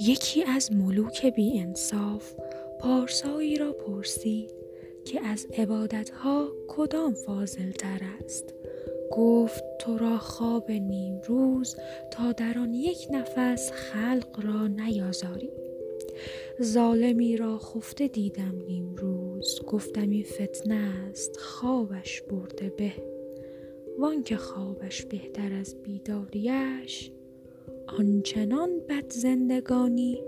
یکی از ملوک بی انصاف پارسایی را پرسید که از عبادتها کدام فاضل تر است. گفت تو را خواب نیم روز تا در آن یک نفس خلق را نیازاری. ظالمی را خفته دیدم نیم روز. گفتم این فتنه است خوابش برده به. وانکه خوابش بهتر از بیداریش آنچنان بد زندگانی